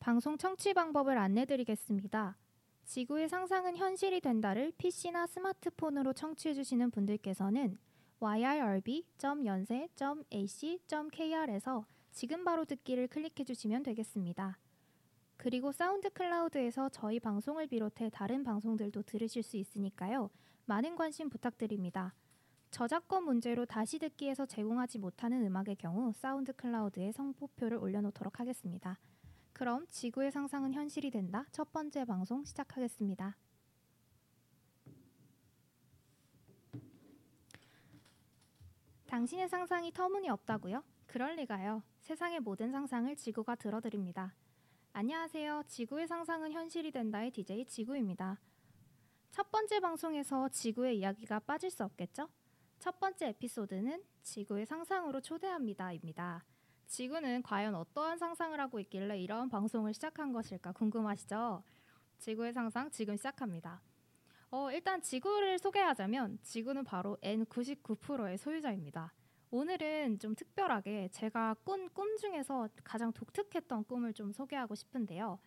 방송 청취 방법을 안내드리겠습니다. 지구의 상상은 현실이 된다를 PC나 스마트폰으로 청취해주시는 분들께서는 yrb.yonsei.ac.kr에서 지금 바로 듣기를 클릭해주시면 되겠습니다. 그리고 SoundCloud에서 저희 방송을 비롯해 다른 방송들도 들으실 수 있으니까요. 많은 관심 부탁드립니다. 저작권 문제로 다시 듣기에서 제공하지 못하는 음악의 경우 SoundCloud에 선곡표를 올려놓도록 하겠습니다. 그럼 지구의 상상은 현실이 된다. 첫 번째 방송 시작하겠습니다. 당신의 상상이 터무니없다고요? 그럴 리가요. 세상의 모든 상상을 지구가 들어드립니다. 안녕하세요. 지구의 상상은 현실이 된다의 DJ 지구입니다. 첫 번째 방송에서 지구의 이야기가 빠질 수 없겠죠? 첫 번째 에피소드는 지구의 상상으로 초대합니다입니다. 지구는 과연 어떠한 상상을 하고 있길래 이런 방송을 시작한 것일까 궁금하시죠? 지구의 상상 지금 시작합니다. 어, 일단 지구를 소개하자면 지구는 바로 N99%의 소유자입니다. 오늘은 좀 특별하게 제가 꾼 꿈 중에서 가장 독특했던 꿈을 좀 소개하고 싶은데요.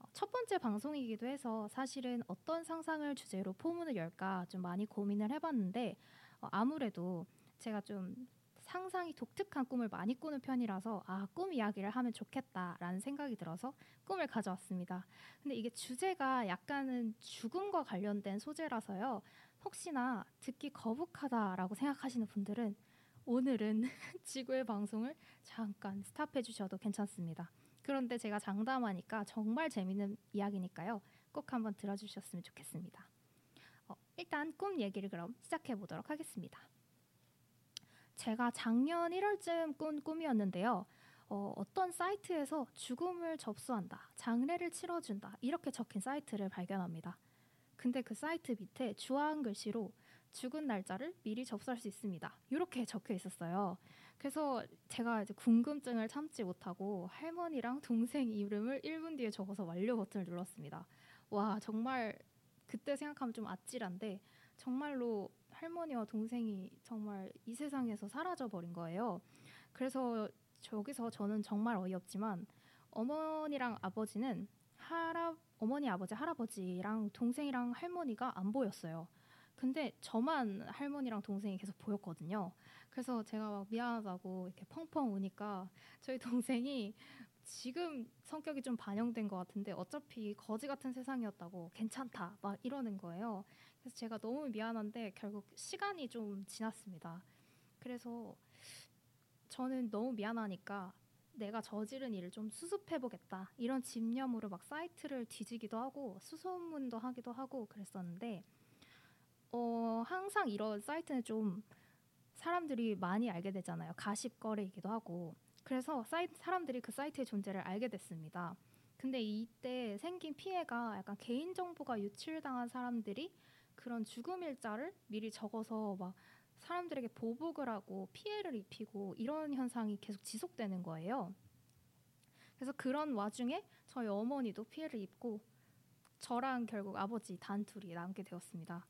어, 첫 번째 방송이기도 해서 사실은 어떤 상상을 주제로 포문을 열까 좀 많이 고민을 해봤는데 어, 아무래도 제가 좀 상상이 독특한 꿈을 많이 꾸는 편이라서 아, 꿈 이야기를 하면 좋겠다라는 생각이 들어서 꿈을 가져왔습니다. 근데 이게 주제가 약간은 죽음과 관련된 소재라서요. 혹시나 듣기 거북하다라고 생각하시는 분들은 오늘은 지구의 방송을 잠깐 스탑해 주셔도 괜찮습니다. 그런데 제가 장담하니까 정말 재밌는 이야기니까요. 꼭 한번 들어주셨으면 좋겠습니다. 어, 일단 꿈 얘기를 그럼 시작해 보도록 하겠습니다. 제가 작년 1월쯤 꾼 꿈이었는데요. 어, 어떤 사이트에서 죽음을 접수한다, 장례를 치러준다 이렇게 적힌 사이트를 발견합니다. 근데 그 사이트 밑에 주황 글씨로 죽은 날짜를 미리 접수할 수 있습니다. 이렇게 적혀 있었어요. 그래서 제가 이제 궁금증을 참지 못하고 할머니랑 동생 이름을 1분 뒤에 적어서 완료 버튼을 눌렀습니다. 와 정말 그때 생각하면 좀 아찔한데 정말로 할머니와 동생이 정말 이 세상에서 사라져 버린 거예요. 그래서 저기서 저는 정말 어이없지만 어머니랑 아버지는 할아 어머니 아버지 할아버지랑 동생이랑 할머니가 안 보였어요. 근데 저만 할머니랑 동생이 계속 보였거든요. 그래서 제가 막 미안하다고 이렇게 펑펑 우니까 저희 동생이 지금 성격이 좀 반영된 것 같은데 어차피 거지 같은 세상이었다고 괜찮다 막 이러는 거예요. 그래서 제가 너무 미안한데 결국 시간이 좀 지났습니다. 그래서 저는 너무 미안하니까 내가 저지른 일을 좀 수습해 보겠다 이런 집념으로 막 사이트를 뒤지기도 하고 수소문도 하기도 하고 그랬었는데 어 항상 이런 사이트는 좀 사람들이 많이 알게 되잖아요 가십거래이기도 하고 그래서 사이트 사람들이 그 사이트의 존재를 알게 됐습니다. 근데 이때 생긴 피해가 약간 개인 정보가 유출당한 사람들이 그런 죽음 일자를 미리 적어서 막 사람들에게 보복을 하고 피해를 입히고 이런 현상이 계속 지속되는 거예요. 그래서 그런 와중에 저희 어머니도 피해를 입고 저랑 결국 아버지 단둘이 남게 되었습니다.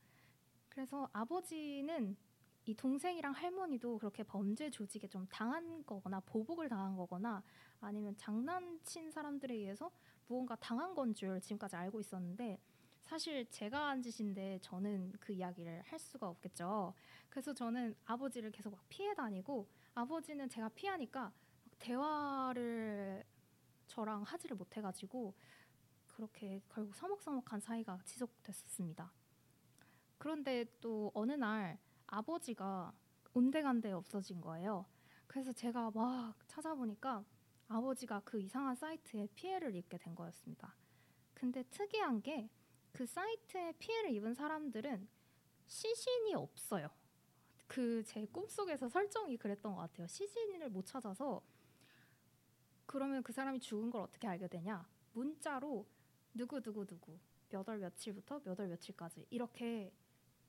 그래서 아버지는 이 동생이랑 할머니도 그렇게 범죄 조직에 좀 당한 거거나 보복을 당한 거거나 아니면 장난친 사람들에 의해서 무언가 당한 건 줄 지금까지 알고 있었는데 사실 제가 한 짓인데 저는 그 이야기를 할 수가 없겠죠. 그래서 저는 아버지를 계속 막 피해 다니고 아버지는 제가 피하니까 대화를 저랑 하지를 못해가지고 그렇게 결국 서먹서먹한 사이가 지속됐었습니다. 그런데 또 어느 날 아버지가 온데간데 없어진 거예요. 그래서 제가 막 찾아보니까 아버지가 그 이상한 사이트에 피해를 입게 된 거였습니다. 근데 특이한 게 그 사이트에 피해를 입은 사람들은 시신이 없어요. 그 제 꿈속에서 설정이 그랬던 것 같아요. 시신을 못 찾아서 그러면 그 사람이 죽은 걸 어떻게 알게 되냐? 문자로 누구 누구 누구 몇 월 며칠부터 몇 월 며칠까지 이렇게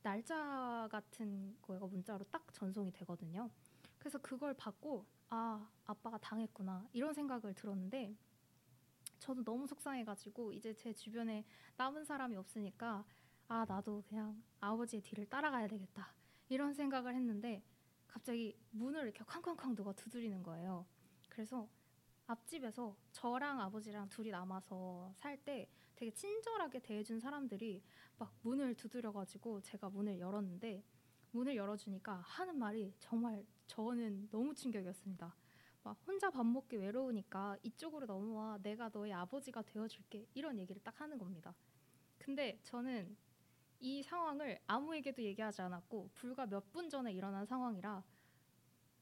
날짜 같은 거가 문자로 딱 전송이 되거든요. 그래서 그걸 받고 아 아빠가 당했구나 이런 생각을 들었는데 저도 너무 속상해가지고 이제 제 주변에 남은 사람이 없으니까 아 나도 그냥 아버지의 뒤를 따라가야 되겠다 이런 생각을 했는데 갑자기 문을 이렇게 쾅쾅쾅 누가 두드리는 거예요. 그래서 앞집에서 저랑 아버지랑 둘이 남아서 살 때 되게 친절하게 대해준 사람들이 막 문을 두드려가지고 제가 문을 열었는데 문을 열어주니까 하는 말이 정말 저는 너무 충격이었습니다. 막 혼자 밥 먹기 외로우니까 이쪽으로 넘어와. 내가 너의 아버지가 되어줄게. 이런 얘기를 딱 하는 겁니다. 근데 저는 이 상황을 아무에게도 얘기하지 않았고 불과 몇 분 전에 일어난 상황이라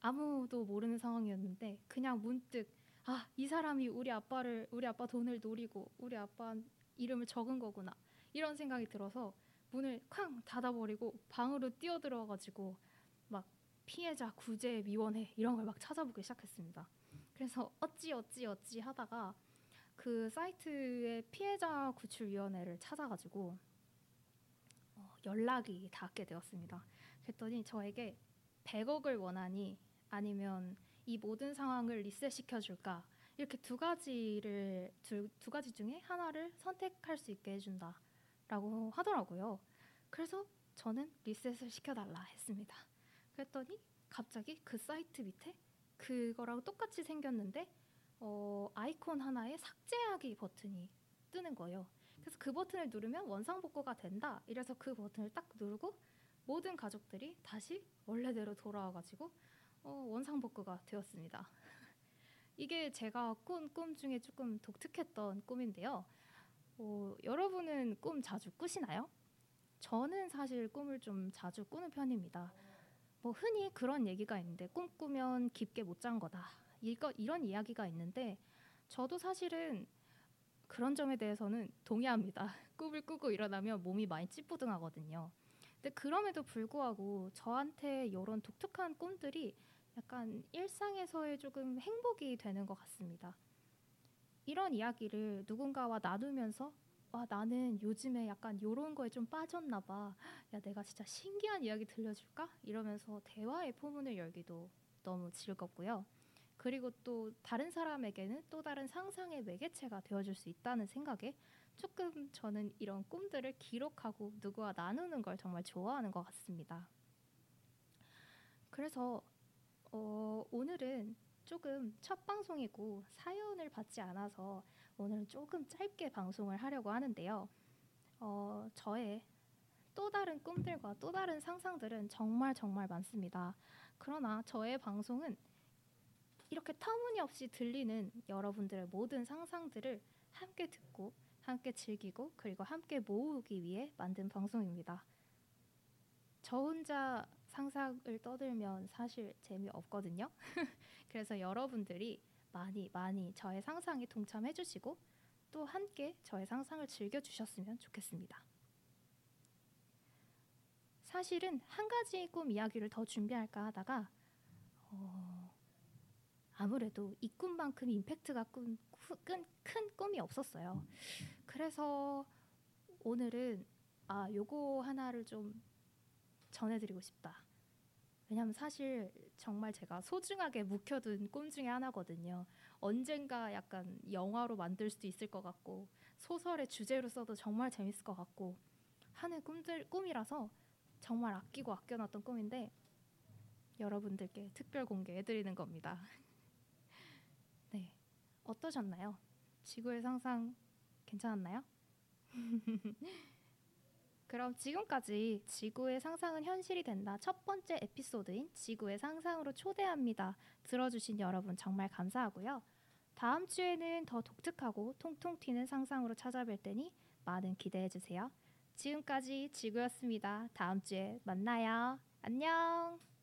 아무도 모르는 상황이었는데 그냥 문득 아 이 사람이 우리 아빠를 우리 아빠 돈을 노리고 우리 아빠 이름을 적은 거구나. 이런 생각이 들어서 문을 쾅 닫아버리고 방으로 뛰어들어가지고 막 피해자 구제 위원회 이런 걸 막 찾아보기 시작했습니다. 그래서 어찌 어찌 어찌 하다가 그 사이트의 피해자 구출 위원회를 찾아가지고 어, 연락이 닿게 되었습니다. 그랬더니 저에게 100억을 원하니 아니면 이 모든 상황을 리셋시켜 줄까 이렇게 두 가지를 두, 두 가지 중에 하나를 선택할 수 있게 해준다라고 하더라고요. 그래서 저는 리셋을 시켜달라 했습니다. 그랬더니 갑자기 그 사이트 밑에 그거랑 똑같이 생겼는데 어, 아이콘 하나에 삭제하기 버튼이 뜨는 거예요. 그래서 그 버튼을 누르면 원상복구가 된다. 이래서 그 버튼을 딱 누르고 모든 가족들이 다시 원래대로 돌아와가지고 어, 원상복구가 되었습니다. 이게 제가 꾼 꿈 중에 조금 독특했던 꿈인데요. 어, 여러분은 꿈 자주 꾸시나요? 저는 사실 꿈을 좀 자주 꾸는 편입니다. 뭐 흔히 그런 얘기가 있는데 꿈 꾸면 깊게 못 잔 거다. 이거 이런 이야기가 있는데 저도 사실은 그런 점에 대해서는 동의합니다. 꿈을 꾸고 일어나면 몸이 많이 찌뿌둥하거든요. 근데 그럼에도 불구하고 저한테 이런 독특한 꿈들이 약간 일상에서의 조금 행복이 되는 것 같습니다. 이런 이야기를 누군가와 나누면서 와 나는 요즘에 약간 요런 거에 좀 빠졌나 봐. 야 내가 진짜 신기한 이야기 들려줄까? 이러면서 대화의 포문을 열기도 너무 즐겁고요. 그리고 또 다른 사람에게는 또 다른 상상의 매개체가 되어줄 수 있다는 생각에 조금 저는 이런 꿈들을 기록하고 누구와 나누는 걸 정말 좋아하는 것 같습니다. 그래서 어, 오늘은 조금 첫 방송이고 사연을 받지 않아서 오늘은 조금 짧게 방송을 하려고 하는데요. 어, 저의 또 다른 꿈들과 또 다른 상상들은 정말 정말 많습니다. 그러나 저의 방송은 이렇게 터무니없이 들리는 여러분들의 모든 상상들을 함께 듣고 함께 즐기고 그리고 함께 모으기 위해 만든 방송입니다. 저 혼자 상상을 떠들면 사실 재미없거든요. 그래서 여러분들이 많이 많이 저의 상상에 동참해 주시고 또 함께 저의 상상을 즐겨 주셨으면 좋겠습니다. 사실은 한 가지 꿈 이야기를 더 준비할까 하다가 어, 아무래도 이 꿈만큼 임팩트가 큰, 큰, 큰 꿈이 없었어요. 그래서 오늘은 아 요거 하나를 좀 전해드리고 싶다. 왜냐하면 사실 정말 제가 소중하게 묵혀둔 꿈 중에 하나거든요. 언젠가 약간 영화로 만들 수도 있을 것 같고 소설의 주제로 써도 정말 재밌을 것 같고 하는 꿈들 꿈이라서 정말 아끼고 아껴놨던 꿈인데 여러분들께 특별 공개해드리는 겁니다. 네, 어떠셨나요? 지구의 상상 괜찮았나요? 그럼 지금까지 지구의 상상은 현실이 된다 첫 번째 에피소드인 지구의 상상으로 초대합니다. 들어주신 여러분 정말 감사하고요. 다음 주에는 더 독특하고 통통 튀는 상상으로 찾아뵐 테니 많은 기대해 주세요. 지금까지 지구였습니다. 다음 주에 만나요. 안녕.